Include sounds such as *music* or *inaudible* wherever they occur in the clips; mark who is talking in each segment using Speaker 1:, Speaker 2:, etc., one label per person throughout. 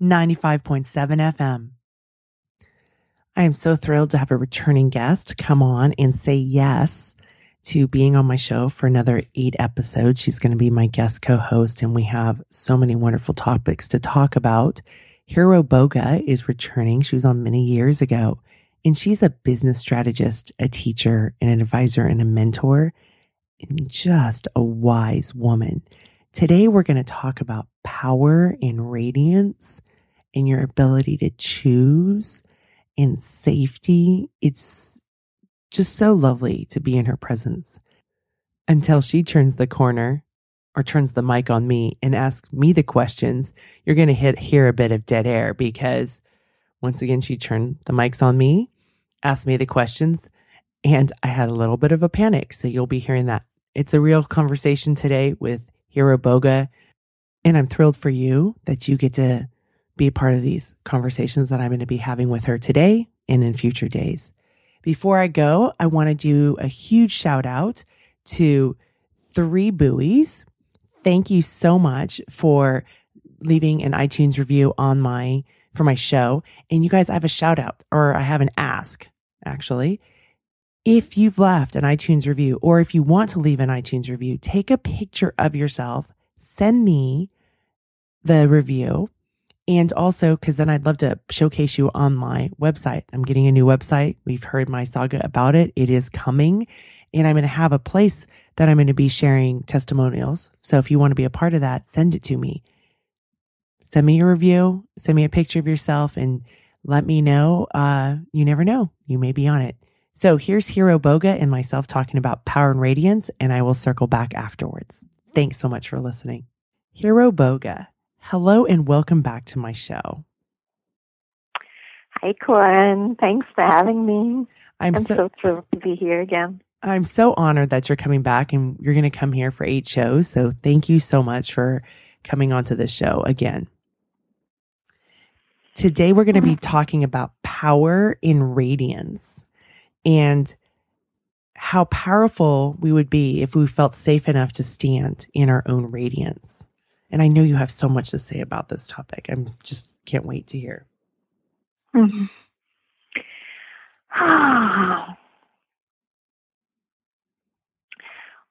Speaker 1: 95.7 FM. I am so thrilled to have a returning guest come on and say yes to being on my show for another eight episodes. She's going to be my guest co host, and we have so many wonderful topics to talk about. Hiro Boga is returning. She was on many years ago, and she's a business strategist, a teacher, and an advisor, and a mentor, and just a wise woman. Today, we're going to talk about power and radiance and your ability to choose and safety. It's just so lovely to be in her presence until she turns the corner or turns the mic on me and asks me the questions. You're going to hit hear a bit of dead air because once again, she turned the mics on me, asked me the questions, and I had a little bit of a panic. So you'll be hearing that. It's a real conversation today with Hiro Boga. And I'm thrilled for you that you get to be a part of these conversations that I'm going to be having with her today and in future days. Before I go, I want to do a huge shout out to Three Buoys. Thank you so much for leaving an iTunes review on my for my show. And you guys, I have a shout out or I have an ask actually. If you've left an iTunes review or if you want to leave an iTunes review, take a picture of yourself, send me the review. And also, because then I'd love to showcase you on my website. I'm getting a new website. We've heard my saga about it. It is coming. And I'm going to have a place that I'm going to be sharing testimonials. So if you want to be a part of that, send it to me. Send me a review, send me a picture of yourself, and let me know. Uh, you never know. You may be on it. So here's Hiro Boga and myself talking about power and radiance, and I will circle back afterwards. Thanks so much for listening. Hiro Boga, hello and welcome back to my show.
Speaker 2: Hi, Koren. Thanks for having me.
Speaker 1: I'm,
Speaker 2: I'm
Speaker 1: so,
Speaker 2: so thrilled to be here again.
Speaker 1: I'm so honored that you're coming back and you're going to come here for eight shows. So thank you so much for coming onto this show again. Today we're going to be talking about power in radiance and how powerful we would be if we felt safe enough to stand in our own radiance. And I know you have so much to say about this topic. I'm just can't wait to hear. *sighs*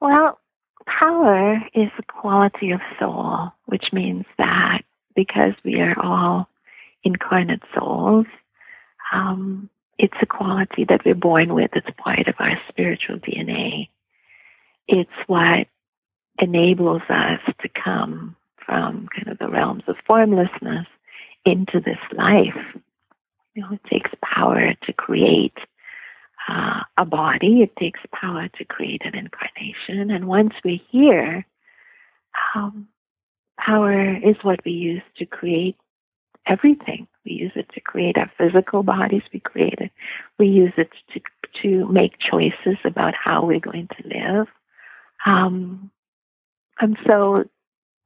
Speaker 2: Well, power is a quality of soul, which means that because we are all incarnate souls, um, it's a quality that we're born with. It's part of our spiritual DNA. It's what enables us to come from kind of the realms of formlessness into this life. You know, it takes power to create uh, a body. It takes power to create an incarnation. And once we're here, um, power is what we use to create everything. We use it to create our physical bodies. We create it. We use it to to make choices about how we're going to live. Um, and so,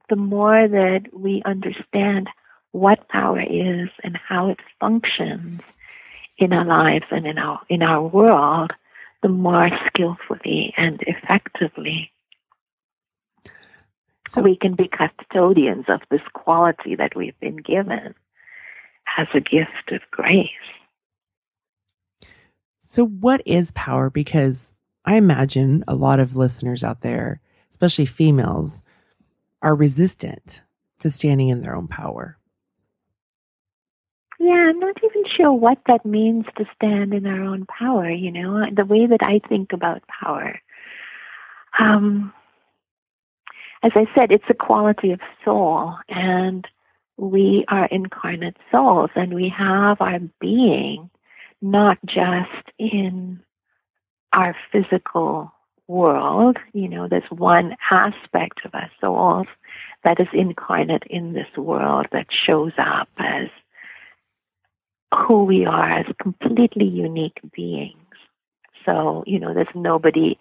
Speaker 2: the more that we understand what power is and how it functions in our lives and in our in our world, the more skillfully and effectively
Speaker 1: So
Speaker 2: we can be custodians of this quality that we've been given as a gift of grace.
Speaker 1: So, what is power? Because I imagine a lot of listeners out there, especially females, are resistant to standing in their own power.
Speaker 2: Yeah, I'm not even sure what that means to stand in our own power, you know, the way that I think about power. Um, as I said, it's a quality of soul, and we are incarnate souls, and we have our being not just in our physical world. You know, there's one aspect of our souls that is incarnate in this world that shows up as who we are as completely unique beings. So, you know, there's nobody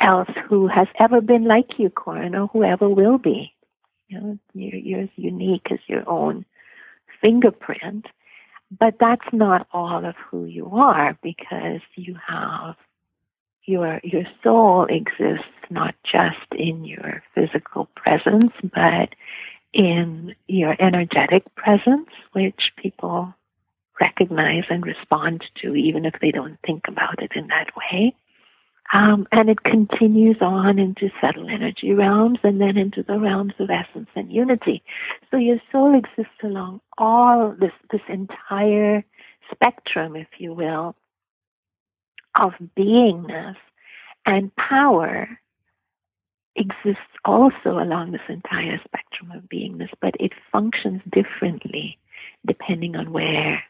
Speaker 2: else who has ever been like you, Koren, or whoever will be. You know, you're, you're as unique as your own fingerprint. But that's not all of who you are because you have your your soul exists not just in your physical presence, but in your energetic presence, which people recognize and respond to, even if they don't think about it in that way. Um, and it continues on into subtle energy realms and then into the realms of essence and unity. So your soul exists along all this, this entire spectrum, if you will, of beingness and power exists also along this entire spectrum of beingness, but it functions differently depending on where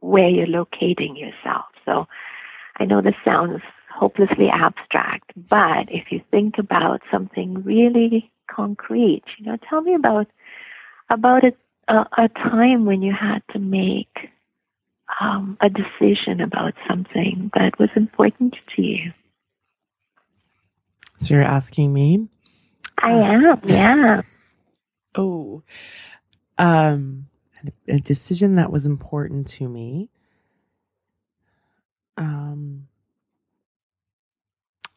Speaker 2: where you're locating yourself. So I know this sounds hopelessly abstract, but if you think about something really concrete, you know, tell me about about a a, a time when you had to make um, a decision about something that was important to you.
Speaker 1: So you're asking me?
Speaker 2: I am, yeah. *laughs*
Speaker 1: Oh, um, a decision that was important to me. Um,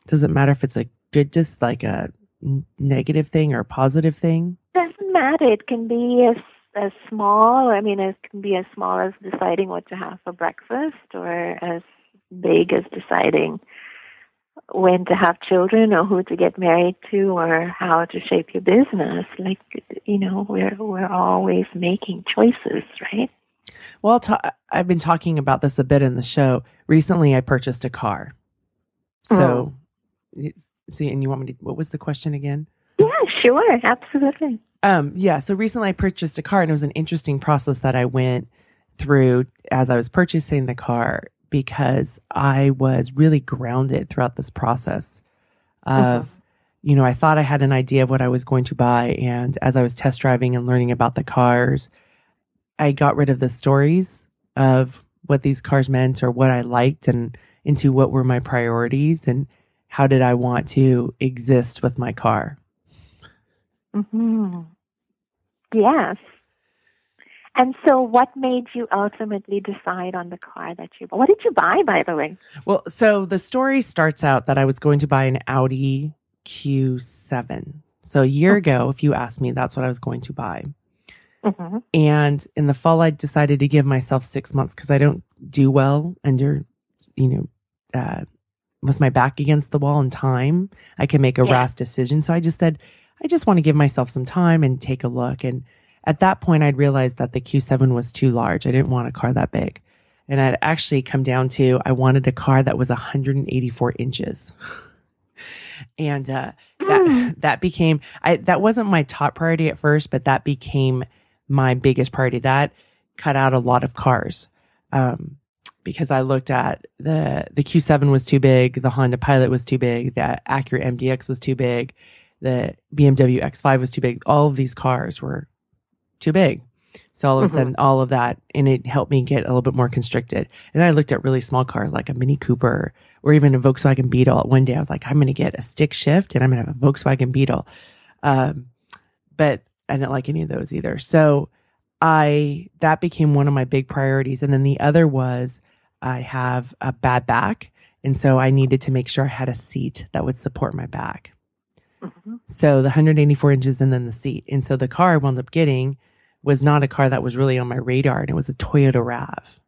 Speaker 1: does it matter if it's a good, just like a negative thing or a positive thing?
Speaker 2: Doesn't matter. It can be as as small. I mean, it can be as small as deciding what to have for breakfast, or as big as deciding when to have children or who to get married to or how to shape your business like you know we're we're always making choices right
Speaker 1: well ta- i've been talking about this a bit in the show recently i purchased a car so mm. See and you want me to what was the question again
Speaker 2: yeah sure absolutely
Speaker 1: um yeah so recently i purchased a car and it was an interesting process that i went through as i was purchasing the car because I was really grounded throughout this process of, mm-hmm. you know, I thought I had an idea of what I was going to buy. And as I was test driving and learning about the cars, I got rid of the stories of what these cars meant or what I liked and into what were my priorities and how did I want to exist with my car.
Speaker 2: Mm-hmm. Yes. And so, what made you ultimately decide on the car that you bought? What did you buy, by the way?
Speaker 1: Well, so the story starts out that I was going to buy an Audi Q7. So, a year okay. ago, if you asked me, that's what I was going to buy. Mm-hmm. And in the fall, I decided to give myself six months because I don't do well under, you know, uh, with my back against the wall in time. I can make a yeah. rash decision. So I just said, I just want to give myself some time and take a look. And at that point, I'd realized that the Q7 was too large. I didn't want a car that big. And I'd actually come down to, I wanted a car that was 184 inches. and, uh, that, hmm. *laughs* that became, I, that wasn't my top priority at first, but that became my biggest priority. That cut out a lot of cars. Um, because I looked at the, the Q7 was too big. The Honda Pilot was too big. The Acura MDX was too big. The BMW X5 was too big. All of these cars were too big. So all of a mm-hmm. sudden, all of that, and it helped me get a little bit more constricted. And then I looked at really small cars like a Mini Cooper or even a Volkswagen Beetle. One day I was like, I'm going to get a stick shift and I'm going to have a Volkswagen Beetle. Um, but I didn't like any of those either. So I, that became one of my big priorities. And then the other was I have a bad back. And so I needed to make sure I had a seat that would support my back. Mm-hmm. So the 184 inches and then the seat. And so the car I wound up getting was not a car that was really on my radar and it was a Toyota RAV.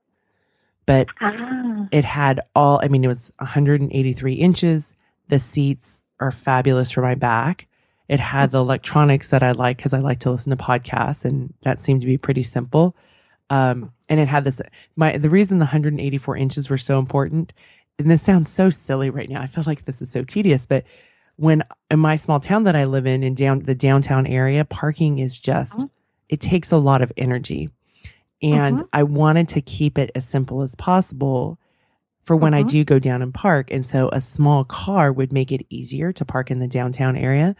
Speaker 1: But ah. it had all, I mean, it was 183 inches. The seats are fabulous for my back. It had the electronics that I like because I like to listen to podcasts and that seemed to be pretty simple. Um, and it had this, my, the reason the 184 inches were so important, and this sounds so silly right now. I feel like this is so tedious, but when in my small town that I live in, in down the downtown area, parking is just, oh. it takes a lot of energy. And mm-hmm. I wanted to keep it as simple as possible for when I
Speaker 2: Mhm.
Speaker 1: do go down and park. And so a small car would make it easier to park in the downtown area.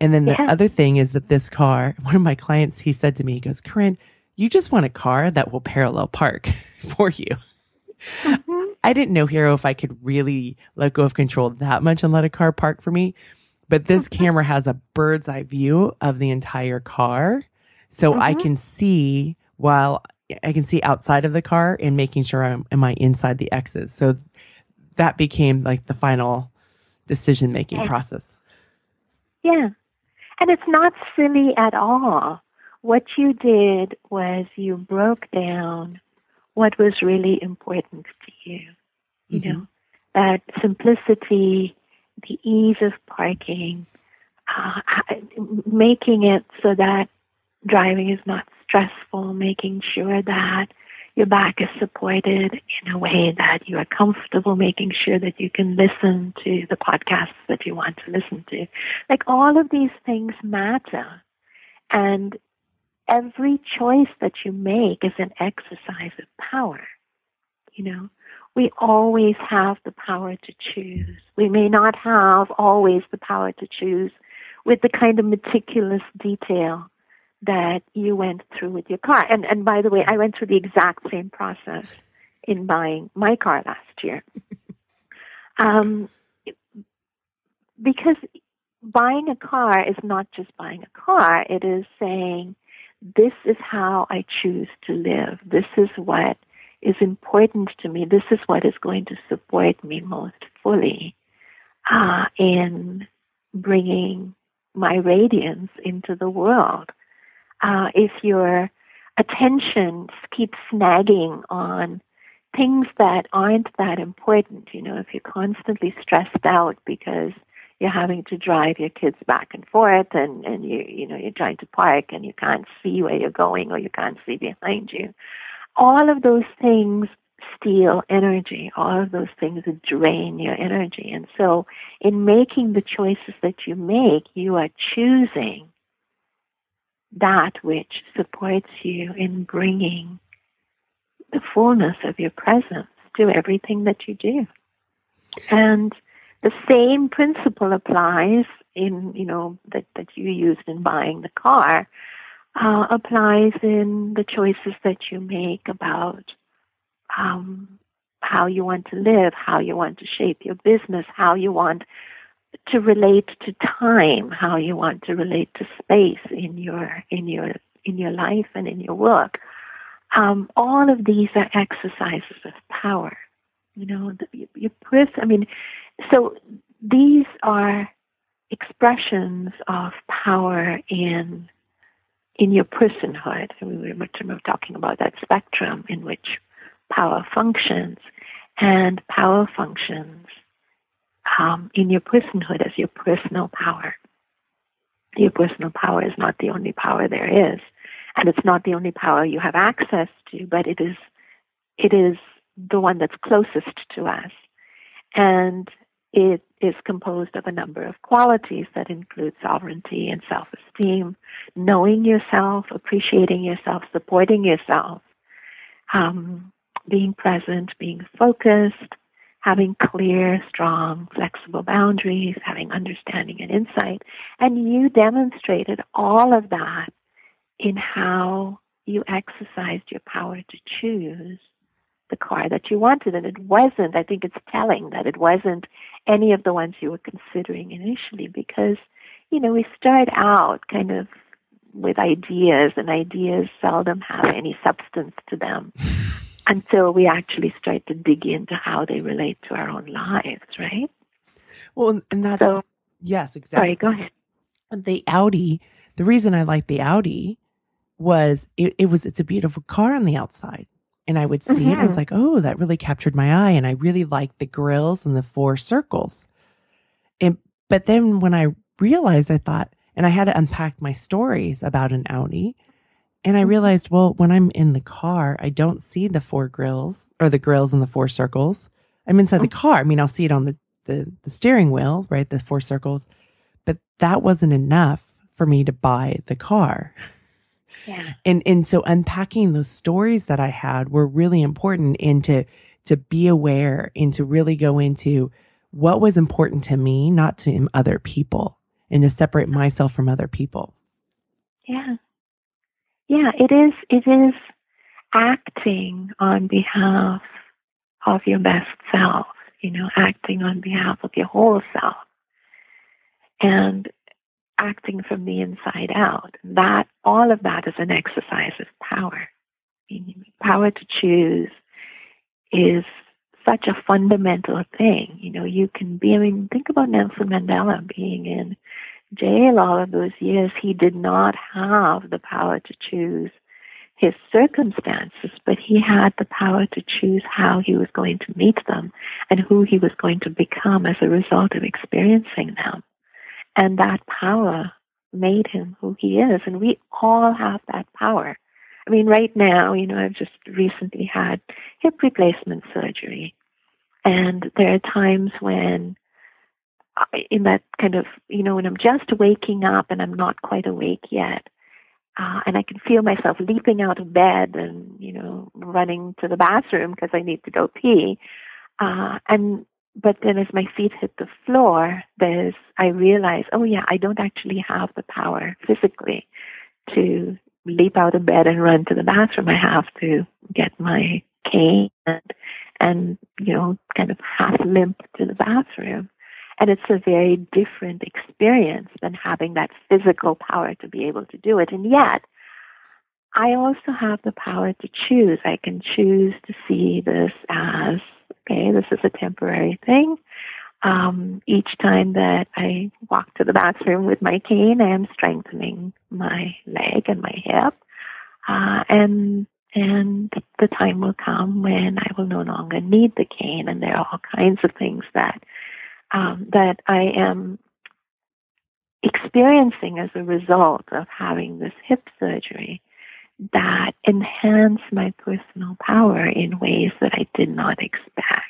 Speaker 1: And then the other thing is that this car, *laughs* one of my clients, he said to me, he goes, Koren, you just want a car that will parallel park *laughs* for you.
Speaker 2: Mhm.
Speaker 1: I didn't know Hiro if I could really let go of control that much and let a car park for me. But this camera has a bird's eye view of the entire car. So I
Speaker 2: Mhm.
Speaker 1: can see while I can see outside of the car and making sure I'm am I inside the X's. So that became like the final decision making process.
Speaker 2: Yeah. And it's not silly at all. What you did was you broke down what was really important to you. You
Speaker 1: Mhm.
Speaker 2: know, that simplicity, the ease of parking, uh, making it so that driving is not stressful, making sure that your back is supported in a way that you are comfortable, making sure that you can listen to the podcasts that you want to listen to. Like all of these things matter. And every choice that you make is an exercise of power. You know, we always have the power to choose. We may not have always the power to choose with the kind of meticulous detail that you went through with your car. And and by the way, I went through the exact same process in buying my car last year. *laughs* um, because buying a car is not just buying a car, it is saying, this is how I choose to live. This is what is important to me. This is what is going to support me most fully uh, in bringing my radiance into the world. Uh, if your attention keeps snagging on things that aren't that important, you know, if you're constantly stressed out because you're having to drive your kids back and forth and, and you you know, you're trying to park and you can't see where you're going or you can't see behind you. All of those things steal energy. All of those things drain your energy. And so in making the choices that you make, you are choosing that which supports you in bringing the fullness of your presence to everything that you do. And the same principle applies in, you know, that, that you used in buying the car, uh, applies in the choices that you make about um, how you want to live, how you want to shape your business, how you want to relate to time, how you want to relate to space in your in your in your life and in your work. Um, all of these are exercises of power. You know, the, your, pers- I mean, so these are expressions of power in in your personhood. And we were we were talking about that spectrum in which power functions, and power functions um, in your personhood as your personal power. Your personal power is not the only power there is, and it's not the only power you have access to, but it is it is the one that's closest to us, and it is composed of a number of qualities that include sovereignty and self-esteem, knowing yourself, appreciating yourself, supporting yourself, um, being present, being focused, having clear, strong, flexible boundaries, having understanding and insight. And you demonstrated all of that in how you exercised your power to choose the car that you wanted. And it wasn't, I think it's telling that it wasn't any of the ones you were considering initially because, you know, we start out kind of with ideas, and ideas seldom have any substance to them *sighs* until we actually start to dig into how they relate to our own lives, right?
Speaker 1: Well, and that's,
Speaker 2: So,
Speaker 1: yes, exactly.
Speaker 2: sorry, go ahead.
Speaker 1: the Audi, the reason I liked the Audi was it, it was it's a beautiful car on the outside. And I would see it, I was
Speaker 2: Mhm.
Speaker 1: like, oh, that really captured my eye. And I really liked the grills and the four circles. And but then when I realized I thought, and I had to unpack my stories about an Audi. And I
Speaker 2: Mhm.
Speaker 1: realized, well, when I'm in the car, I don't see the four grills or the grills and the four circles. I'm inside the car. I mean, I'll see it on the, the, the steering wheel, right? The four circles. But that wasn't enough for me to buy the car.
Speaker 2: Yeah.
Speaker 1: And and so unpacking those stories that I had were really important into to be aware and to really go into what was important to me, not to other people, and to separate myself from other people.
Speaker 2: Yeah. Yeah, it is it is acting on behalf of your best self, you know, acting on behalf of your whole self. And acting from the inside out. That all of that is an exercise of power. Power to choose is such a fundamental thing. You know, you can be, I mean, think about Nelson Mandela being in jail all of those years. He did not have the power to choose his circumstances, but he had the power to choose how he was going to meet them and who he was going to become as a result of experiencing them. And that power made him who he is. And we all have that power. I mean, right now, you know, I've just recently had hip replacement surgery. And there are times when, in that kind of, you know, when I'm just waking up and I'm not quite awake yet, uh, and I can feel myself leaping out of bed and, you know, running to the bathroom because I need to go pee. Uh, and but then as my feet hit the floor, there's I realize, oh yeah, I don't actually have the power physically to leap out of bed and run to the bathroom. I have to get my cane and, and you know, kind of half limp to the bathroom. And it's a very different experience than having that physical power to be able to do it. And yet, I also have the power to choose. I can choose to see this as, okay, this is a temporary thing. Um, each time that I walk to the bathroom with my cane, I am strengthening my leg and my hip. Uh, and and the time will come when I will no longer need the cane, and there are all kinds of things that um, that I am experiencing as a result of having this hip surgery that enhance my personal power in ways that I did not expect.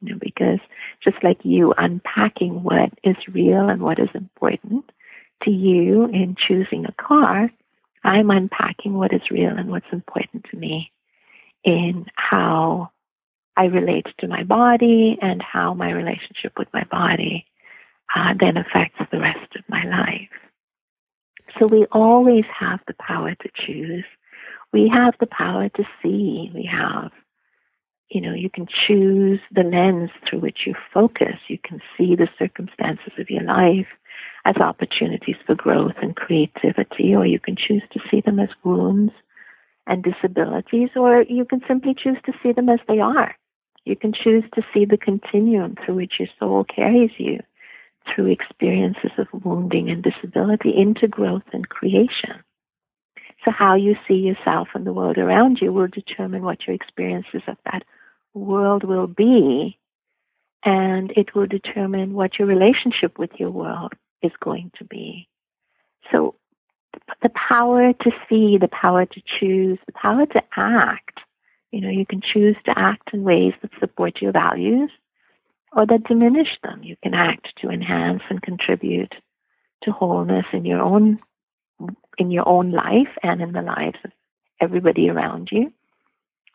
Speaker 2: You know, because just like you unpacking what is real and what is important to you in choosing a car, I'm unpacking what is real and what's important to me in how I relate to my body and how my relationship with my body uh, then affects the rest of my life. So we always have the power to choose. We have the power to see. We have, you know, you can choose the lens through which you focus. You can see the circumstances of your life as opportunities for growth and creativity, or you can choose to see them as wounds and disabilities, or you can simply choose to see them as they are. You can choose to see the continuum through which your soul carries you through experiences of wounding and disability into growth and creation. So, how you see yourself and the world around you will determine what your experiences of that world will be, and it will determine what your relationship with your world is going to be. So, the power to see, the power to choose, the power to act. You know, you can choose to act in ways that support your values or that diminish them. You can act to enhance and contribute to wholeness in your own in your own life and in the lives of everybody around you.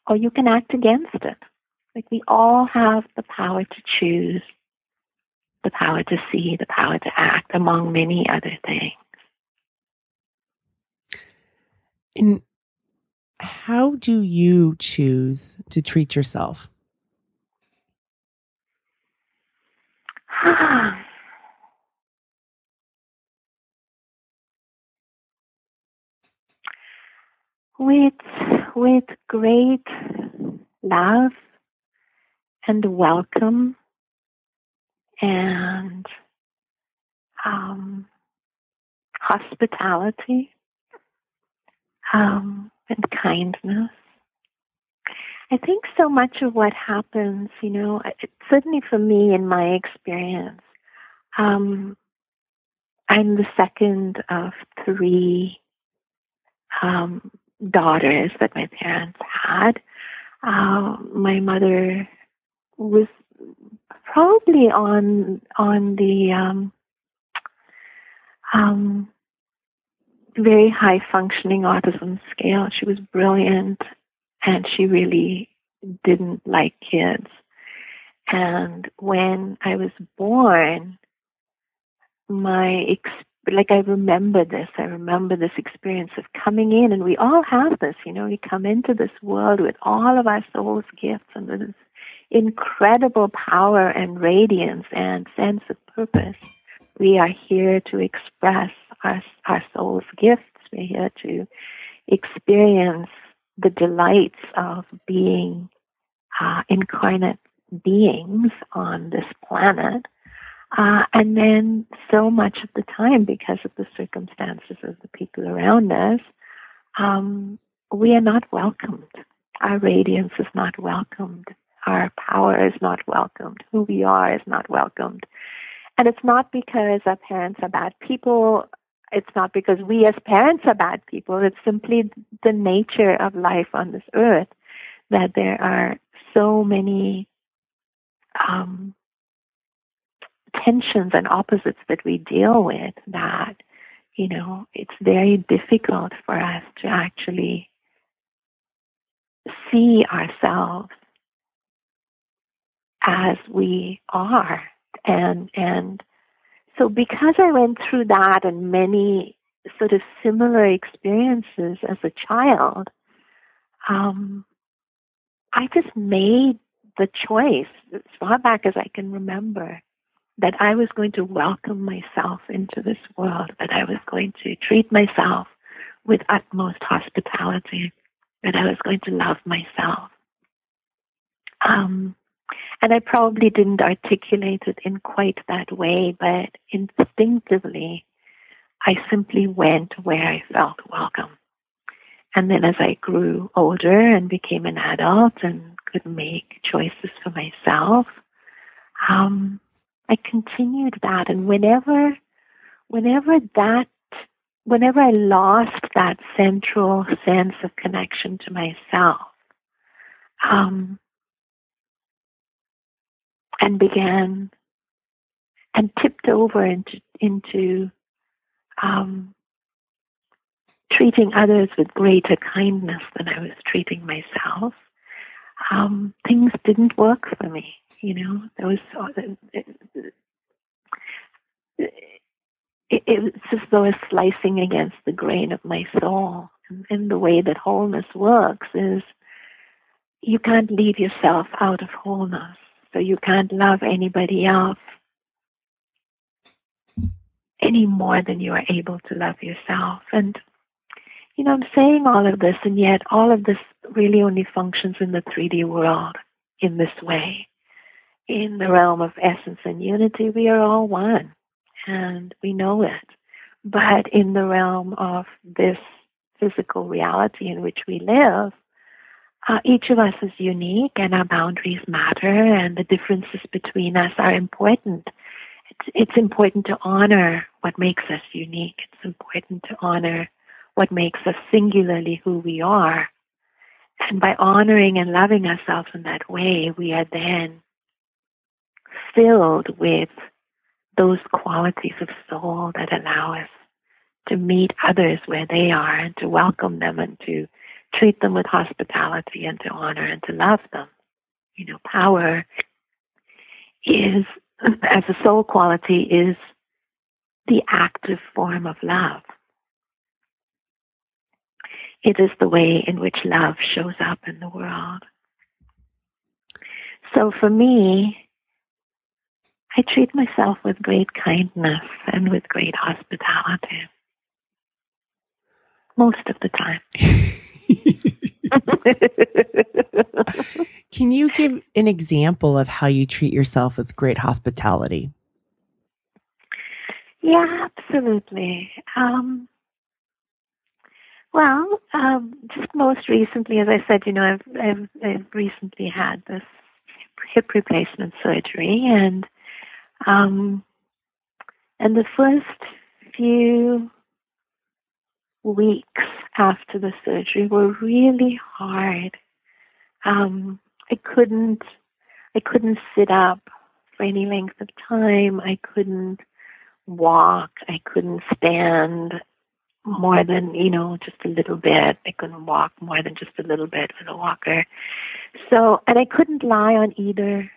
Speaker 2: Or you can act against it. Like we all have the power to choose, the power to see, the power to act, among many other things.
Speaker 1: And how do you choose to treat yourself? *sighs* *sighs*
Speaker 2: with with great love and welcome and um, hospitality um, and kindness. I think so much of what happens, you know, certainly for me in my experience, um, I'm the second of three um, daughters that my parents had. Uh, my mother was probably on on the um, um, very high functioning autism scale. She was brilliant and she really didn't like kids. And when I was born, my ex- like I remember this. I remember this experience of coming in, and we all have this. You know, we come into this world with all of our soul's gifts and this incredible power and radiance and sense of purpose. We are here to express our our soul's gifts. We're here to experience the delights of being uh, incarnate beings on this planet. Uh, and then so much of the time, because of the circumstances of the people around us, um, we are not welcomed. Our radiance is not welcomed. Our power is not welcomed. Who we are is not welcomed. And it's not because our parents are bad people. It's not because we as parents are bad people. It's simply the nature of life on this earth that there are so many um, tensions and opposites that we deal with that, you know, it's very difficult for us to actually see ourselves as we are. And, and so because I went through that and many sort of similar experiences as a child, um, I just made the choice as far back as I can remember that I was going to welcome myself into this world, that I was going to treat myself with utmost hospitality, that I was going to love myself. Um, and I probably didn't articulate it in quite that way, but instinctively, I simply went where I felt welcome. And then as I grew older and became an adult and could make choices for myself, um, I continued that. And whenever, whenever that, whenever I lost that central sense of connection to myself, um, and began and tipped over into into um, treating others with greater kindness than I was treating myself. Um, things didn't work for me. You know, there was uh, it, it, it, it's as though it's slicing against the grain of my soul. And, and the way that wholeness works is you can't leave yourself out of wholeness. So you can't love anybody else any more than you are able to love yourself. And, you know, I'm saying all of this, and yet all of this really only functions in the 3D world in this way. In the realm of essence and unity, we are all one, and we know it. But in the realm of this physical reality in which we live, uh, each of us is unique and our boundaries matter and the differences between us are important. It's, it's important to honor what makes us unique. It's important to honor what makes us singularly who we are. And by honoring and loving ourselves in that way, we are then filled with those qualities of soul that allow us to meet others where they are and to welcome them and to treat them with hospitality and to honor and to love them. You know, power is, *clears throat* as a soul quality, is the active form of love. It is the way in which love shows up in the world. So for me, I treat myself with great kindness and with great hospitality. Most of the time. *laughs*
Speaker 1: Can you give an example of how you treat yourself with great hospitality?
Speaker 2: Yeah, absolutely. Um, well, um, just most recently, as I said, you know, I've, I've, I've recently had this hip replacement surgery, and um, and the first few weeks after the surgery were really hard. Um, I couldn't, I couldn't sit up for any length of time. I couldn't walk. I couldn't stand. more than, you know, just a little bit. I couldn't walk more than just a little bit with a walker. So, and I couldn't lie on either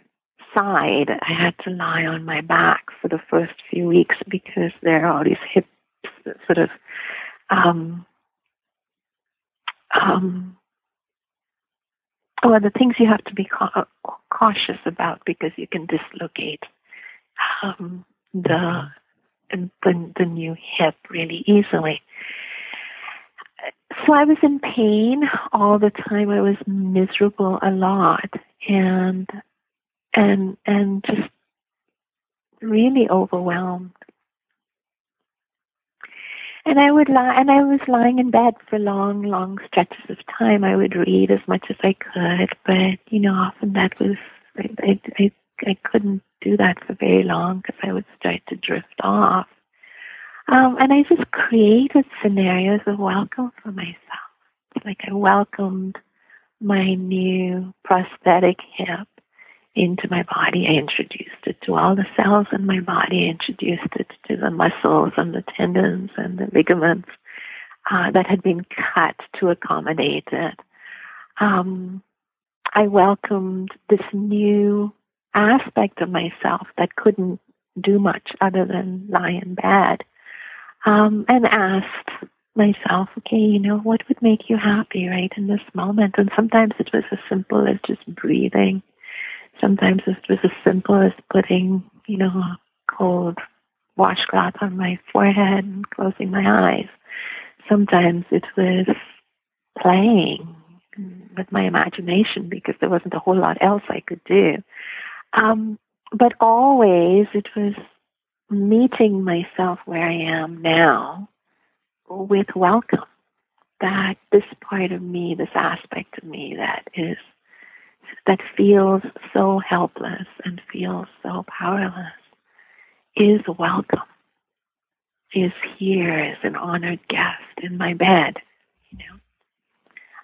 Speaker 2: side. I had to lie on my back for the first few weeks because there are all these hips that sort of um, um, oh, the things you have to be ca- cautious about because you can dislocate um, the, the the new hip really easily. So I was in pain all the time. I was miserable a lot, and and and just really overwhelmed. And I would lie, and I was lying in bed for long, long stretches of time. I would read as much as I could, but you know, often that was I I I couldn't do that for very long because I would start to drift off. Um, and I just created scenarios of welcome for myself. Like I welcomed my new prosthetic hip into my body. I introduced it to all the cells in my body. I introduced it to the muscles and the tendons and the ligaments uh, that had been cut to accommodate it. Um, I welcomed this new aspect of myself that couldn't do much other than lie in bed, um, and asked myself, okay, you know, what would make you happy right in this moment? And sometimes it was as simple as just breathing Sometimes it was as simple as putting, you know, a cold washcloth on my forehead and closing my eyes. Sometimes it was playing with my imagination because there wasn't a whole lot else I could do. Um, but always it was meeting myself where I am now with welcome. That this part of me, this aspect of me that is that feels so helpless and feels so powerless is welcome, is here as an honored guest in my bed, you know.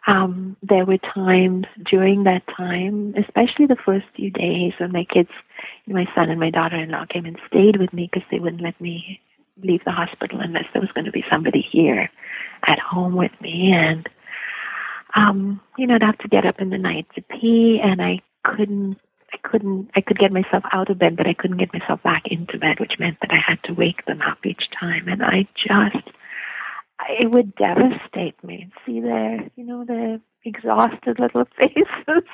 Speaker 2: Um, there were times during that time, especially the first few days when my kids, my son and my daughter-in-law came and stayed with me because they wouldn't let me leave the hospital unless there was going to be somebody here at home with me. And um, you know, I'd have to get up in the night to pee, and I couldn't, I couldn't, I could get myself out of bed, but I couldn't get myself back into bed, which meant that I had to wake them up each time, and I just, it would devastate me. See their, you know, their exhausted little *laughs* faces *laughs*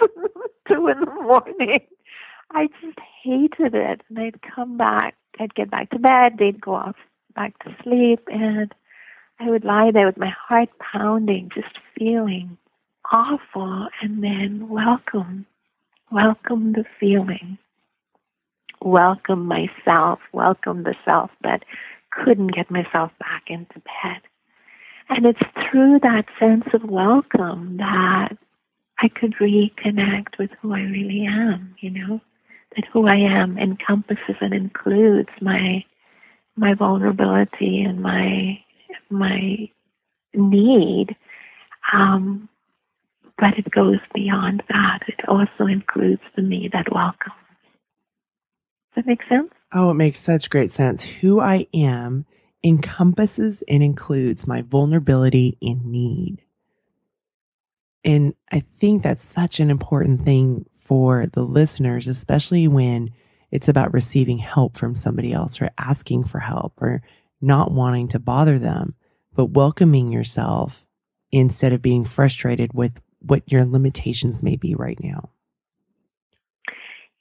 Speaker 2: two in the morning. I just hated it, and I'd come back, I'd get back to bed, they'd go off back to sleep, and I would lie there with my heart pounding, just feeling awful and then welcome. Welcome the feeling. Welcome myself. Welcome the self that couldn't get myself back into bed. And it's through that sense of welcome that I could reconnect with who I really am, you know? That who I am encompasses and includes my my vulnerability and my my need um, but it goes beyond that. It also includes the me that welcomes. Does that make sense?
Speaker 1: Oh, it makes such great sense. Who I am encompasses and includes my vulnerability and need. And I think that's such an important thing for the listeners, especially when it's about receiving help from somebody else or asking for help or not wanting to bother them, but welcoming yourself instead of being frustrated with what your limitations may be right now.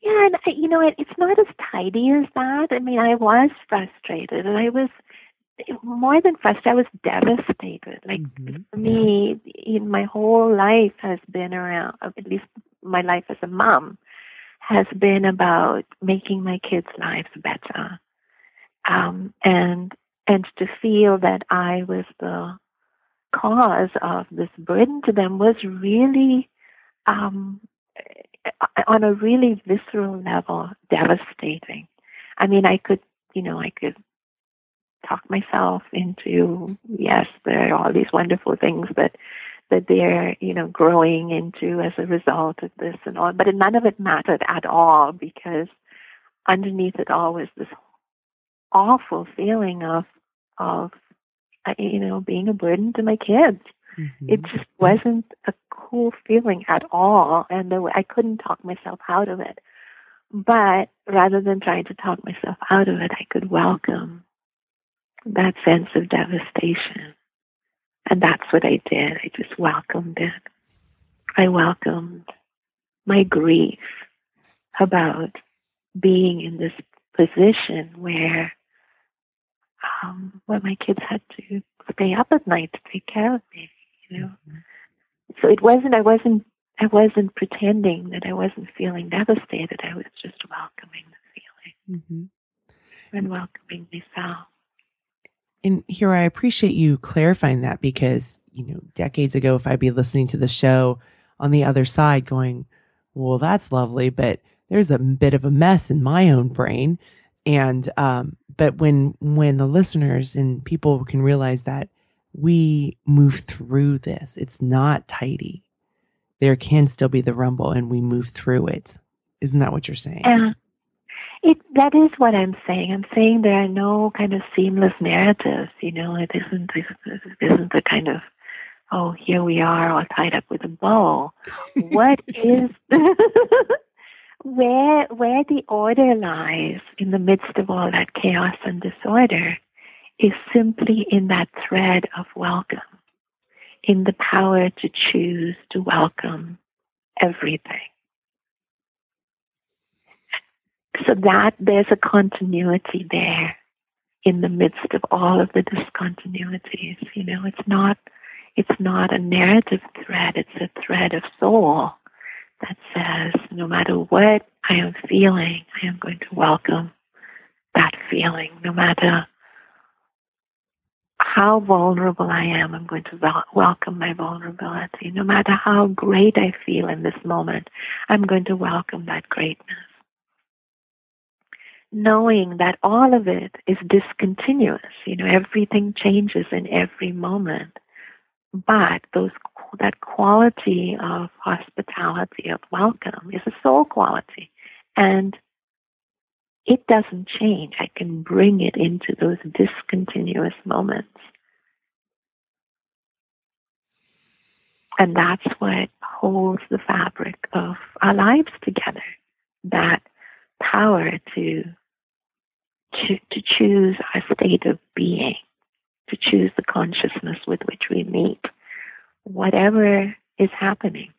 Speaker 2: Yeah, and you know, it, it's not as tidy as that. I mean, I was frustrated, and I was more than frustrated. I was devastated. Like mm-hmm. for me, in my whole life has been around. At least my life as a mom has been about making my kids' lives better, um, and and to feel that I was the cause of this burden to them was really, um, on a really visceral level, devastating. I mean, I could, you know, I could talk myself into yes, there are all these wonderful things that that they're, you know, growing into as a result of this and all, but none of it mattered at all because underneath it all was this awful feeling of of you know, being a burden to my kids.
Speaker 1: Mm-hmm.
Speaker 2: It just wasn't a cool feeling at all, and I couldn't talk myself out of it. But rather than trying to talk myself out of it, I could welcome that sense of devastation. And that's what I did. I just welcomed it. I welcomed my grief about being in this position where um, where my kids had to stay up at night to take care of me, you know. Mm-hmm. So it wasn't I wasn't I wasn't pretending that I wasn't feeling devastated. I was just welcoming the feeling mm-hmm. and welcoming myself.
Speaker 1: And here I appreciate you clarifying that because, you know, decades ago, if I'd be listening to the show on the other side going, well, that's lovely, but there's a bit of a mess in my own brain. And, um, but when, when the listeners and people can realize that we move through this, it's not tidy. There can still be the rumble and we move through it. Isn't that what you're saying?
Speaker 2: Yeah. It, that is what I'm saying. I'm saying there are no kind of seamless narratives. You know, it isn't, it isn't a kind of oh, here we are all tied up with a bow. *laughs* what is *laughs* where where the order lies in the midst of all that chaos and disorder is simply in that thread of welcome, in the power to choose to welcome everything. So that there's a continuity there in the midst of all of the discontinuities. You know, it's not it's not a narrative thread, it's a thread of soul that says, no matter what I am feeling, I am going to welcome that feeling. No matter how vulnerable I am, I'm going to welcome my vulnerability. No matter how great I feel in this moment, I'm going to welcome that greatness. Knowing that all of it is discontinuous, you know, everything changes in every moment but those that quality of hospitality of welcome is a soul quality. And it doesn't change. I can bring it into those discontinuous moments. And that's what holds the fabric of our lives together that power to to, to choose our state of being to choose the consciousness with which we meet whatever is happening.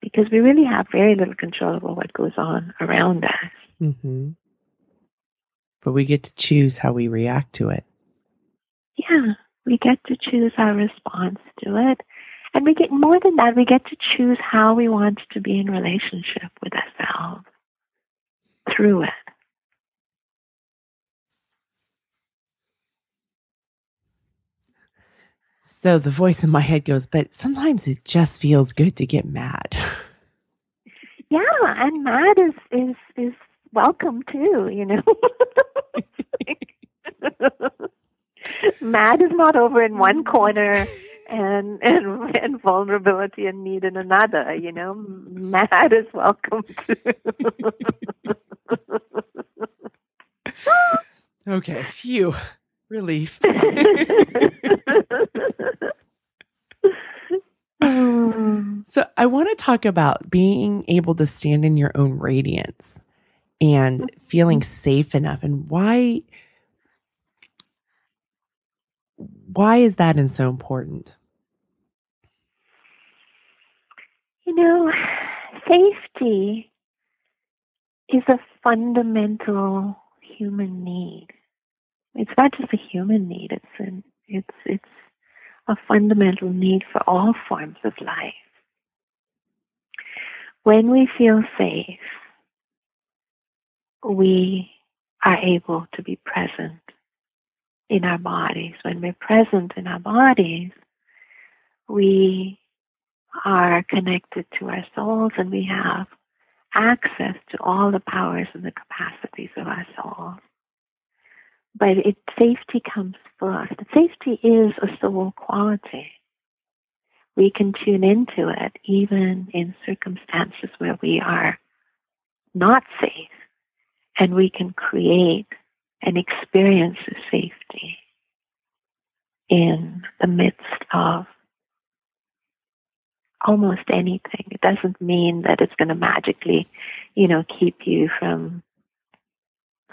Speaker 2: Because we really have very little control over what goes on around us.
Speaker 1: Mm-hmm. But we get to choose how we react to it.
Speaker 2: Yeah, we get to choose our response to it. And we get more than that, we get to choose how we want to be in relationship with ourselves through it.
Speaker 1: So the voice in my head goes, but sometimes it just feels good to get mad. *laughs*
Speaker 2: Yeah, and mad is is is welcome too, you know. *laughs* mad is not over in one mm. corner and, and and vulnerability and need in another, you know. Mad is welcome too. *laughs*
Speaker 1: okay, phew. Relief. *laughs* so I want to talk about being able to stand in your own radiance and feeling mm-hmm. safe enough and why why is that and so important?
Speaker 2: You know, safety is a fundamental human need. It's not just a human need. It's an, it's it's a fundamental need for all forms of life. When we feel safe, we are able to be present in our bodies. When we're present in our bodies, we are connected to our souls and we have access to all the powers and the capacities of our souls but it, safety comes first. Safety is a soul quality. We can tune into it even in circumstances where we are not safe, and we can create an experience of safety in the midst of almost anything. It doesn't mean that it's going to magically, you know, keep you from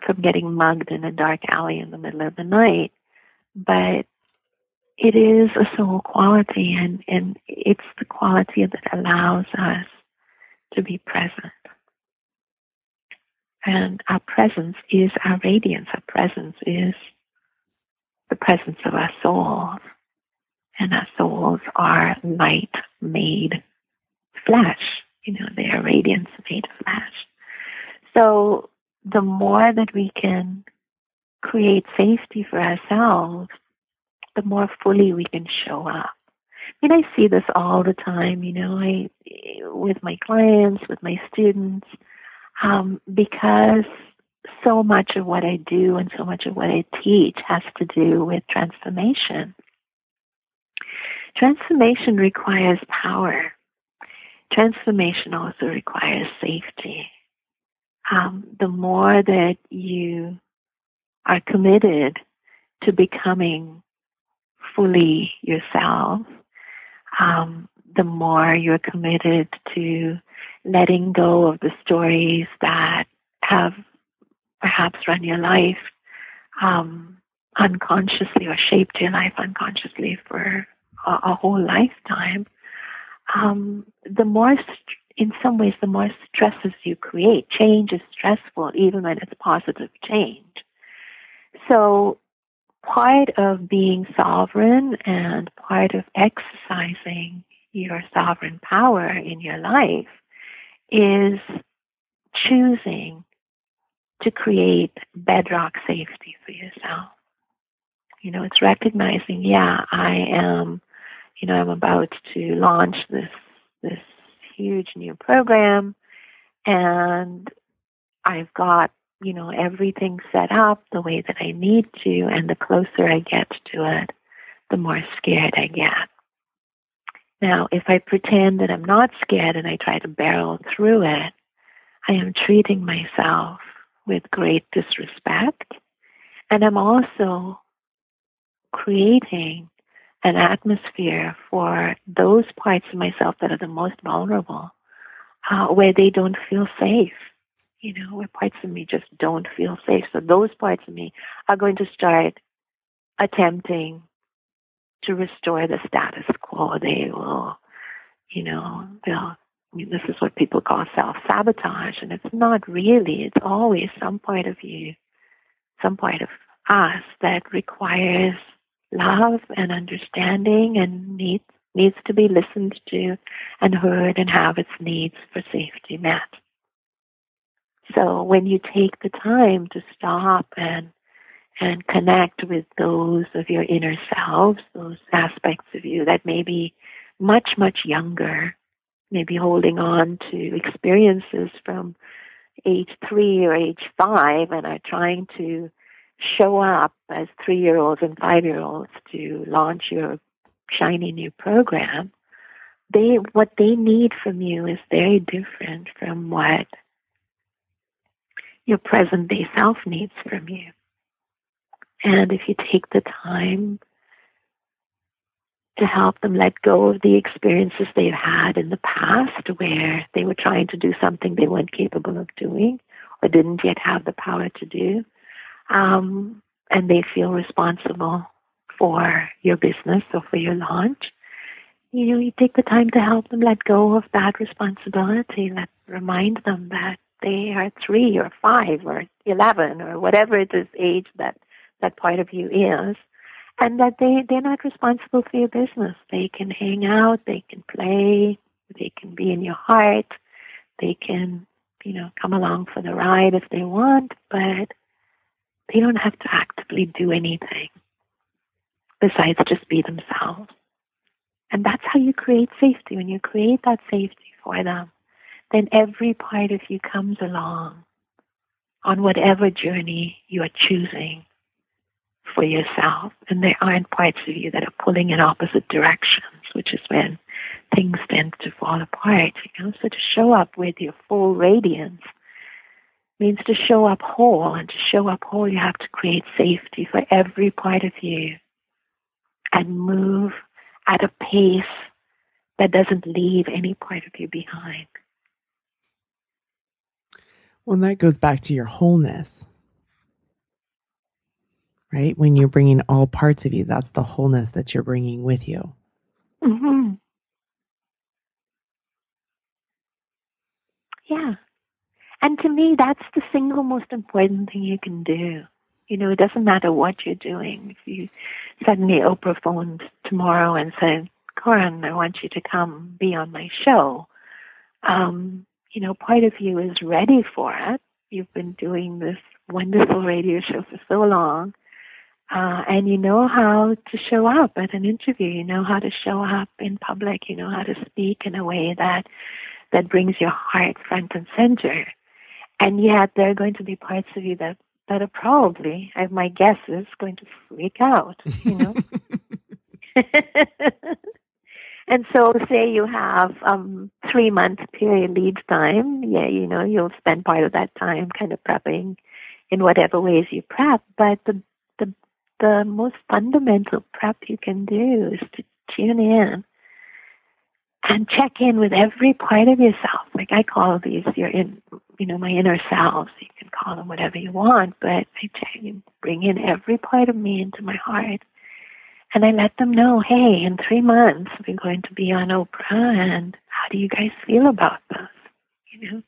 Speaker 2: from getting mugged in a dark alley in the middle of the night, but it is a soul quality and, and it's the quality that allows us to be present. And our presence is our radiance. Our presence is the presence of our souls. And our souls are light made flesh. You know, they are radiance made flesh. So the more that we can create safety for ourselves, the more fully we can show up. I mean, I see this all the time, you know, I, with my clients, with my students, um, because so much of what I do and so much of what I teach has to do with transformation. Transformation requires power. Transformation also requires safety. Um, the more that you are committed to becoming fully yourself, um, the more you're committed to letting go of the stories that have perhaps run your life um, unconsciously or shaped your life unconsciously for a, a whole lifetime, um, the more, st- in some ways, the more stresses you create. Change is stressful, even when it's positive change. So, part of being sovereign and part of exercising your sovereign power in your life is choosing to create bedrock safety for yourself. You know, it's recognizing, yeah, I am, you know, I'm about to launch this this huge new program and I've got, you know, everything set up the way that I need to and the closer I get to it, the more scared I get. Now, if I pretend that I'm not scared and I try to barrel through it, I am treating myself with great disrespect. And I'm also creating an atmosphere for those parts of myself that are the most vulnerable, uh, where they don't feel safe. You know, where parts of me just don't feel safe. So those parts of me are going to start attempting to restore the status quo. They will, you know, they'll I mean, this is what people call self sabotage, and it's not really. It's always some part of you, some part of us that requires love and understanding and needs needs to be listened to and heard and have its needs for safety met. So when you take the time to stop and and connect with those of your inner selves, those aspects of you that may be much, much younger maybe holding on to experiences from age three or age five and are trying to show up as three year olds and five year olds to launch your shiny new program, they what they need from you is very different from what your present day self needs from you. And if you take the time to help them let go of the experiences they've had in the past where they were trying to do something they weren't capable of doing or didn't yet have the power to do. Um, and they feel responsible for your business or for your launch. You know, you take the time to help them let go of that responsibility, let remind them that they are three or five or eleven or whatever it is age that that part of you is and that they they're not responsible for your business. They can hang out, they can play, they can be in your heart, they can you know come along for the ride if they want, but they don't have to actively do anything besides just be themselves. And that's how you create safety. When you create that safety for them, then every part of you comes along on whatever journey you are choosing for yourself, and there aren't parts of you that are pulling in opposite directions, which is when things tend to fall apart. You know, so to show up with your full radiance means to show up whole, and to show up whole, you have to create safety for every part of you and move at a pace that doesn't leave any part of you behind.
Speaker 1: Well, that goes back to your wholeness, right? When you're bringing all parts of you, that's the wholeness that you're bringing with you.
Speaker 2: Mm-hmm. Yeah. And to me, that's the single most important thing you can do. You know, it doesn't matter what you're doing. If you suddenly Oprah phoned tomorrow and said, Koren, I want you to come be on my show. Um, you know, part of you is ready for it. You've been doing this wonderful radio show for so long. Uh, and you know how to show up at an interview. You know how to show up in public. You know how to speak in a way that that brings your heart front and center. And yet, there are going to be parts of you that that are probably, I my guess is, going to freak out. You know. *laughs* *laughs* and so, say you have um, three month period lead time. Yeah, you know, you'll spend part of that time kind of prepping in whatever ways you prep. But the the the most fundamental prep you can do is to tune in and check in with every part of yourself. Like I call these your in, you know, my inner selves. You can call them whatever you want, but I you, bring in every part of me into my heart, and I let them know, hey, in three months we're going to be on Oprah, and how do you guys feel about this? You know, and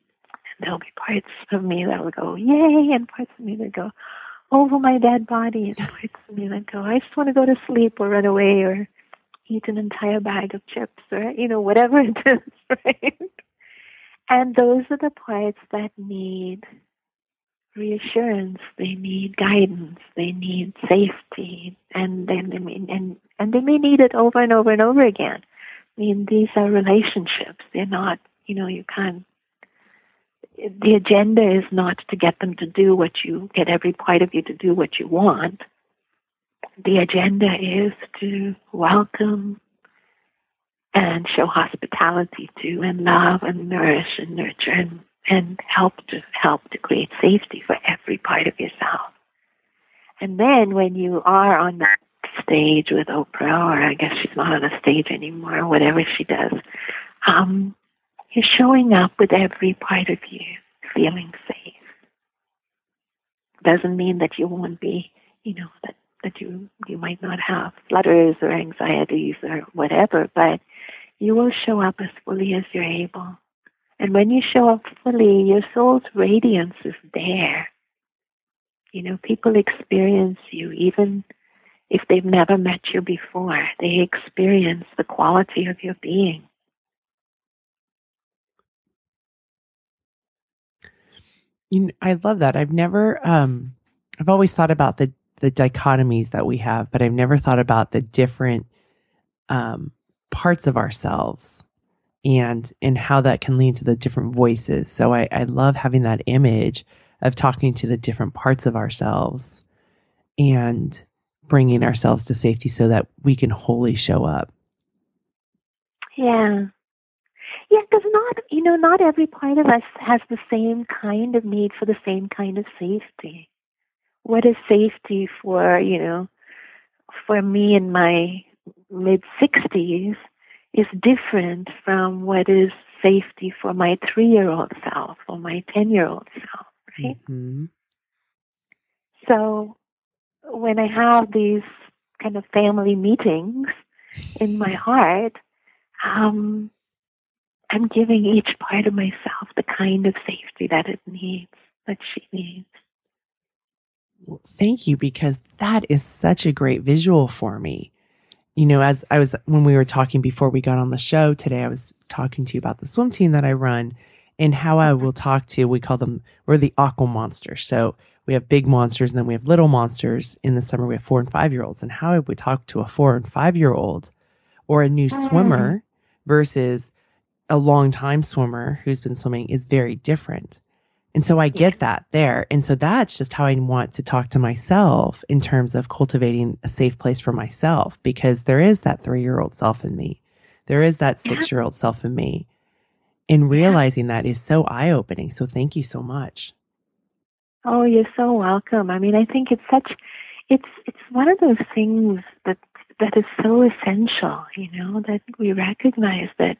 Speaker 2: there'll be parts of me that will go, yay, and parts of me that go, over my dead body, and *laughs* parts of me that go, I just want to go to sleep or run away or eat an entire bag of chips or, you know, whatever it is, *laughs* right? And those are the parts that need reassurance, they need guidance, they need safety, and then they mean and and they may need it over and over and over again. I mean, these are relationships. They're not, you know, you can't. The agenda is not to get them to do what you get every part of you to do what you want the agenda is to welcome and show hospitality to and love and nourish and nurture and, and help to help to create safety for every part of yourself. And then when you are on that stage with Oprah, or I guess she's not on a stage anymore, whatever she does, um, you're showing up with every part of you feeling safe. Doesn't mean that you won't be, you know, that that you you might not have flutters or anxieties or whatever, but you will show up as fully as you're able. And when you show up fully, your soul's radiance is there. You know, people experience you even if they've never met you before. They experience the quality of your being.
Speaker 1: You know, I love that. I've never um I've always thought about the the dichotomies that we have, but I've never thought about the different um, parts of ourselves and and how that can lead to the different voices. So I, I love having that image of talking to the different parts of ourselves and bringing ourselves to safety so that we can wholly show up.
Speaker 2: Yeah. Yeah, because not, you know, not every part of us has the same kind of need for the same kind of safety what is safety for you know for me in my mid 60s is different from what is safety for my three year old self or my 10 year old self right mm-hmm. so when i have these kind of family meetings in my heart um, i'm giving each part of myself the kind of safety that it needs that she needs
Speaker 1: thank you, because that is such a great visual for me. You know, as I was, when we were talking before we got on the show today, I was talking to you about the swim team that I run and how I mm-hmm. will talk to, we call them, we're the aqua monsters. So we have big monsters and then we have little monsters. In the summer, we have four and five year olds. And how I would talk to a four and five year old or a new swimmer mm. versus a long time swimmer who's been swimming is very different. And so I get that there. And so that's just how I want to talk to myself in terms of cultivating a safe place for myself because there is that three year old self in me. There is that six year old self in me. And realizing that is so eye opening. So thank you so much.
Speaker 2: Oh, you're so welcome. I mean, I think it's such, it's, it's one of those things that that is so essential, you know, that we recognize that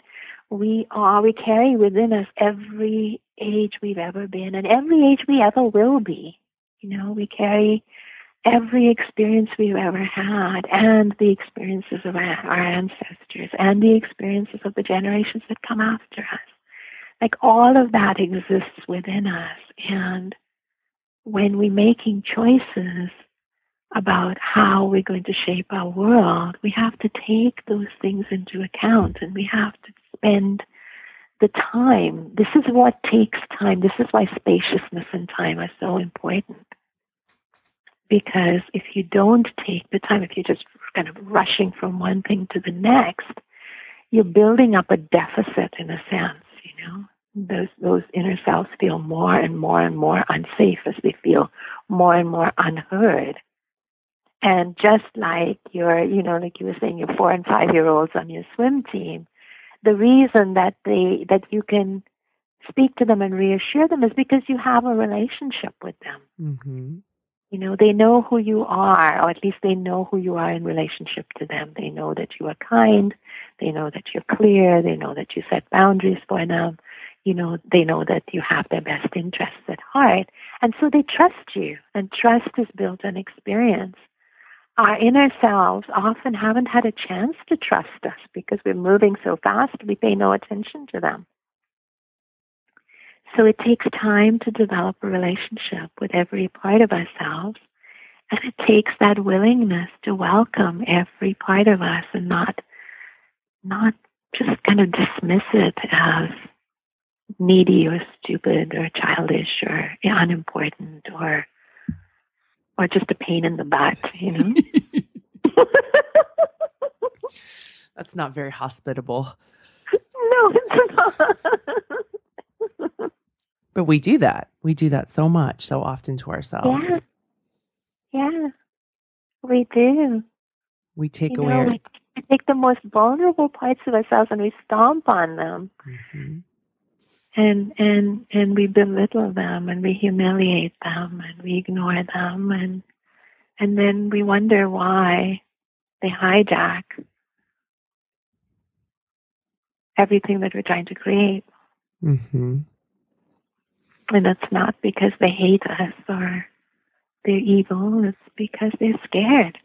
Speaker 2: we are, we carry within us every age we've ever been and every age we ever will be. You know, we carry every experience we've ever had and the experiences of our, our ancestors and the experiences of the generations that come after us. Like all of that exists within us. And when we're making choices about how we're going to shape our world, we have to take those things into account and we have to spend the time. This is what takes time. This is why spaciousness and time are so important. Because if you don't take the time, if you're just kind of rushing from one thing to the next, you're building up a deficit in a sense, you know. Those those inner selves feel more and more and more unsafe as they feel more and more unheard. And just like your, you know, like you were saying, your four and five year olds on your swim team, the reason that they that you can speak to them and reassure them is because you have a relationship with them.
Speaker 1: Mm-hmm.
Speaker 2: You know, they know who you are, or at least they know who you are in relationship to them. They know that you are kind. They know that you're clear. They know that you set boundaries for them. You know, they know that you have their best interests at heart. And so they trust you. And trust is built on experience our inner selves often haven't had a chance to trust us because we're moving so fast, we pay no attention to them. So it takes time to develop a relationship with every part of ourselves. And it takes that willingness to welcome every part of us and not, not just kind of dismiss it as needy or stupid or childish or unimportant or or just a pain in the butt, you know? *laughs*
Speaker 1: That's not very hospitable.
Speaker 2: No, it's not.
Speaker 1: but we do that. We do that so much, so often to ourselves.
Speaker 2: Yeah. Yeah. We do.
Speaker 1: We take
Speaker 2: you
Speaker 1: away.
Speaker 2: Know, we take the most vulnerable parts of ourselves and we stomp on them.
Speaker 1: Mm-hmm
Speaker 2: and and and we belittle them and we humiliate them and we ignore them and and then we wonder why they hijack everything that we're trying to create.
Speaker 1: Mm-hmm.
Speaker 2: And it's not because they hate us or they're evil, it's because they're scared.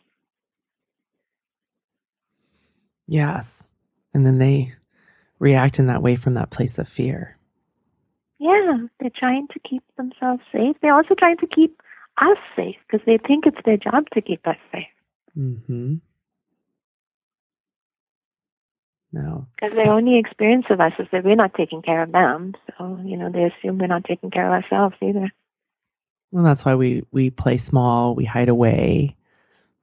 Speaker 1: Yes. And then they react in that way from that place of fear.
Speaker 2: Yeah, they're trying to keep themselves safe. They're also trying to keep us safe because they think it's their job to keep us safe.
Speaker 1: Mm-hmm. No.
Speaker 2: Because their only experience of us is that we're not taking care of them. So, you know, they assume we're not taking care of ourselves either.
Speaker 1: Well, that's why we, we play small, we hide away,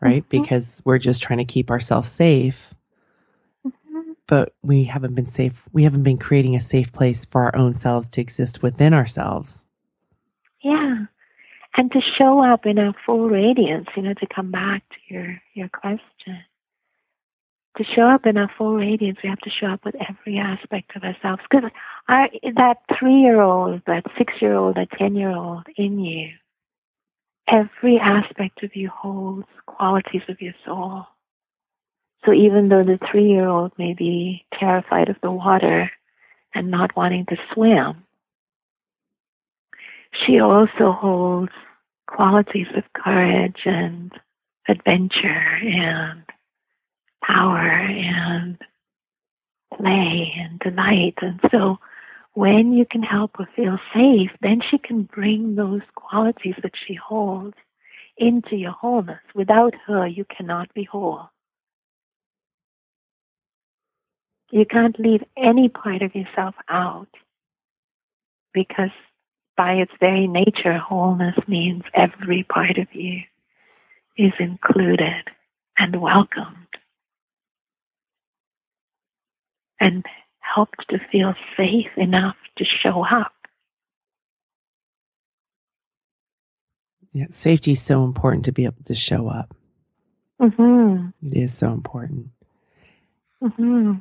Speaker 1: right? Mm-hmm. Because we're just trying to keep ourselves safe but we haven't been safe. We haven't been creating a safe place for our own selves to exist within ourselves.
Speaker 2: Yeah. And to show up in our full radiance, you know, to come back to your, your question. To show up in our full radiance, we have to show up with every aspect of ourselves. Because that three year old, that six year old, that 10 year old in you, every aspect of you holds qualities of your soul. So even though the three year old may be terrified of the water and not wanting to swim, she also holds qualities of courage and adventure and power and play and delight. And so when you can help her feel safe, then she can bring those qualities that she holds into your wholeness. Without her, you cannot be whole. You can't leave any part of yourself out because by its very nature, wholeness means every part of you is included and welcomed and helped to feel safe enough to show up.
Speaker 1: Yeah, safety is so important to be able to show up.
Speaker 2: Mm-hmm.
Speaker 1: It is so important.
Speaker 2: Mm-hmm.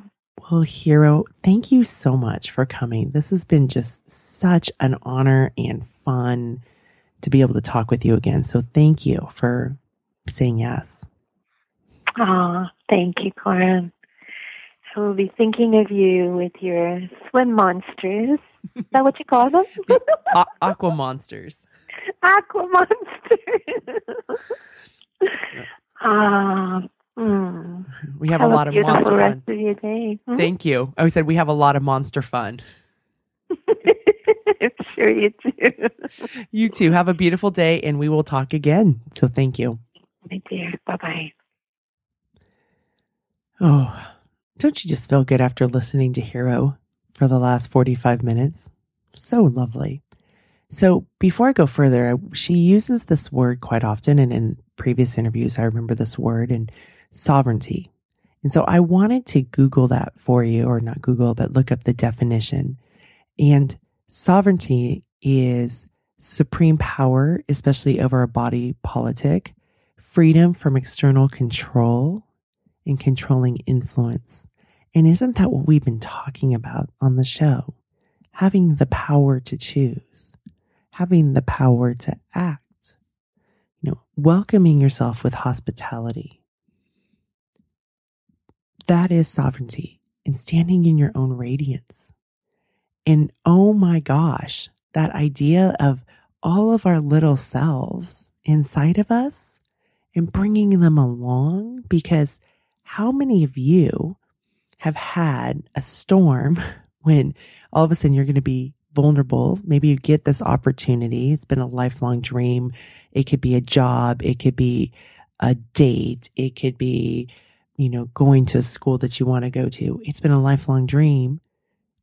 Speaker 1: Well, Hiro, thank you so much for coming. This has been just such an honor and fun to be able to talk with you again. So thank you for saying yes.
Speaker 2: Ah, Thank you, Koren. I will be thinking of you with your swim monsters. Is that what you call them? *laughs*
Speaker 1: A- aqua monsters.
Speaker 2: Aqua monsters. Ah, mm. *laughs*
Speaker 1: We have
Speaker 2: Have
Speaker 1: a lot of monster
Speaker 2: rest
Speaker 1: fun.
Speaker 2: of your day. Hmm?
Speaker 1: Thank you. I said we have a lot of monster fun.
Speaker 2: I'm *laughs* sure you do. *laughs*
Speaker 1: You too. Have a beautiful day and we will talk again. So thank you.
Speaker 2: My dear. Bye bye.
Speaker 1: Oh, don't you just feel good after listening to Hiro for the last 45 minutes? So lovely. So before I go further, she uses this word quite often. And in previous interviews, I remember this word and sovereignty. And so I wanted to Google that for you, or not Google, but look up the definition. And sovereignty is supreme power, especially over a body politic, freedom from external control, and controlling influence. And isn't that what we've been talking about on the show? Having the power to choose, having the power to act, you know, welcoming yourself with hospitality. That is sovereignty and standing in your own radiance. And oh my gosh, that idea of all of our little selves inside of us and bringing them along because how many of you have had a storm *laughs* when all of a sudden you're going to be vulnerable? Maybe you get this opportunity. It's been a lifelong dream. It could be a job. It could be a date. It could be, you know, going to a school that you want to go to. It's been a lifelong dream.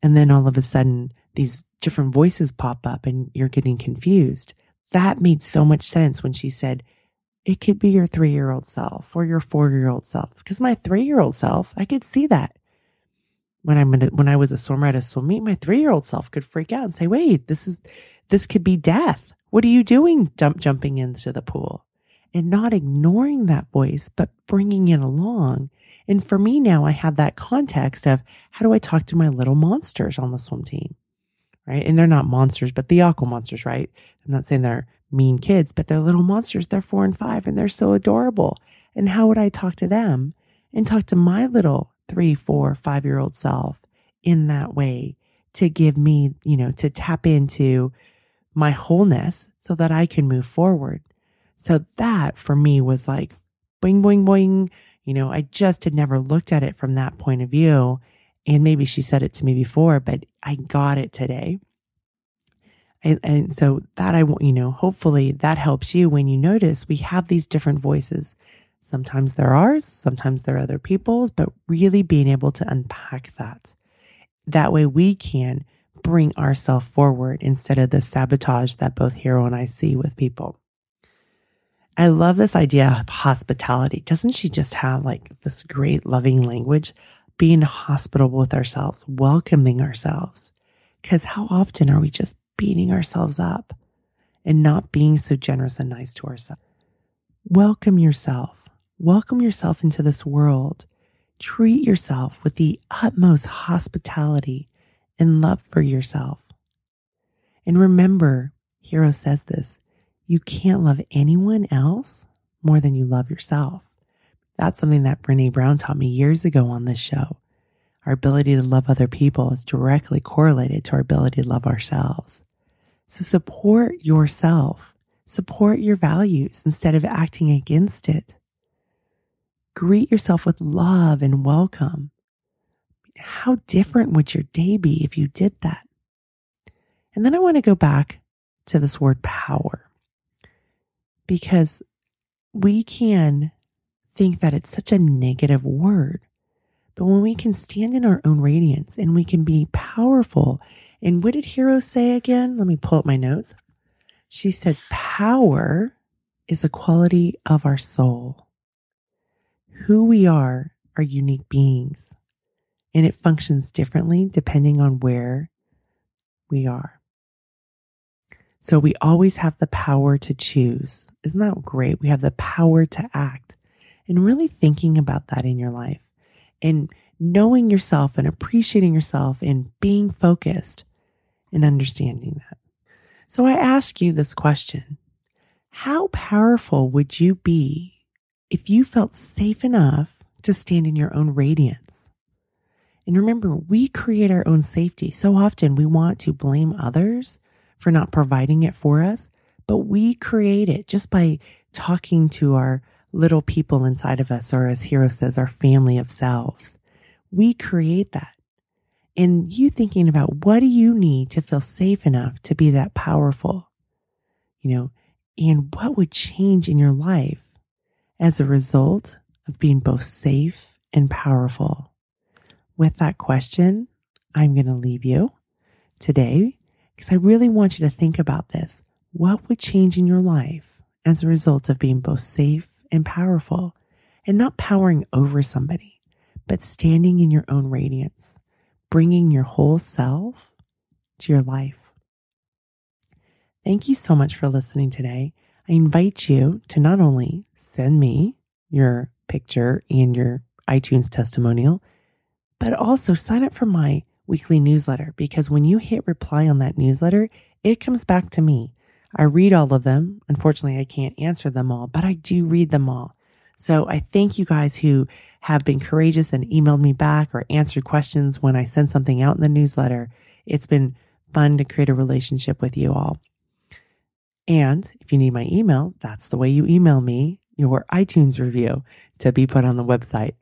Speaker 1: And then all of a sudden these different voices pop up and you're getting confused. That made so much sense when she said, it could be your three year old self or your four year old self. Because my three year old self, I could see that. When I'm a, when I was a swimmer at a swim meet, my three year old self could freak out and say, "Wait, this is this could be death. What are you doing, dump, jumping into the pool?" And not ignoring that voice, but bringing it along. And for me now, I have that context of how do I talk to my little monsters on the swim team, right? And they're not monsters, but the aqua monsters, right? I'm not saying they're mean kids, but they're little monsters. They're four and five and they're so adorable. And how would I talk to them and talk to my little three, four, five year old self in that way to give me, you know, to tap into my wholeness so that I can move forward. So that for me was like boing, boing, boing. You know, I just had never looked at it from that point of view. And maybe she said it to me before, but I got it today. And, and so that I want, you know, hopefully that helps you when you notice we have these different voices. Sometimes they're ours, sometimes they're other people's, but really being able to unpack that. That way we can bring ourselves forward instead of the sabotage that both Hiro and I see with people. I love this idea of hospitality. Doesn't she just have like this great loving language? Being hospitable with ourselves, welcoming ourselves. Because how often are we just beating ourselves up and not being so generous and nice to ourselves? Welcome yourself. Welcome yourself into this world. Treat yourself with the utmost hospitality and love for yourself. And remember, Hiro says this you can't love anyone else more than you love yourself. That's something that Brene Brown taught me years ago on this show. Our ability to love other people is directly correlated to our ability to love ourselves. So support yourself, support your values instead of acting against it. Greet yourself with love and welcome. How different would your day be if you did that? And then I want to go back to this word power because we can think that it's such a negative word. But when we can stand in our own radiance and we can be powerful, and what did Hiro say again? Let me pull up my notes. She said, Power is a quality of our soul. Who we are are unique beings, and it functions differently depending on where we are. So we always have the power to choose. Isn't that great? We have the power to act and really thinking about that in your life and knowing yourself and appreciating yourself and being focused and understanding that. So I ask you this question. How powerful would you be if you felt safe enough to stand in your own radiance. And remember, we create our own safety. So often we want to blame others for not providing it for us, but we create it just by talking to our little people inside of us, or as Hiro says, our family of selves. We create that. And you thinking about what do you need to feel safe enough to be that powerful? You know, and what would change in your life as a result of being both safe and powerful? With that question, I'm going to leave you today because I really want you to think about this. What would change in your life as a result of being both safe and powerful and not powering over somebody, but standing in your own radiance, bringing your whole self to your life? Thank you so much for listening today. I invite you to not only send me your picture and your iTunes testimonial, but also sign up for my weekly newsletter because when you hit reply on that newsletter, it comes back to me. I read all of them. Unfortunately, I can't answer them all, but I do read them all. So I thank you guys who have been courageous and emailed me back or answered questions when I send something out in the newsletter. It's been fun to create a relationship with you all. And if you need my email, that's the way you email me your iTunes review to be put on the website.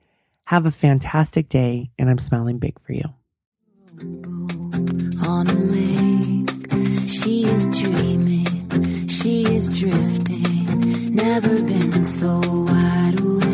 Speaker 1: Have a fantastic day, and I'm smiling big for you
Speaker 3: on a lake. She is dreaming, she is drifting, never been so wide awake.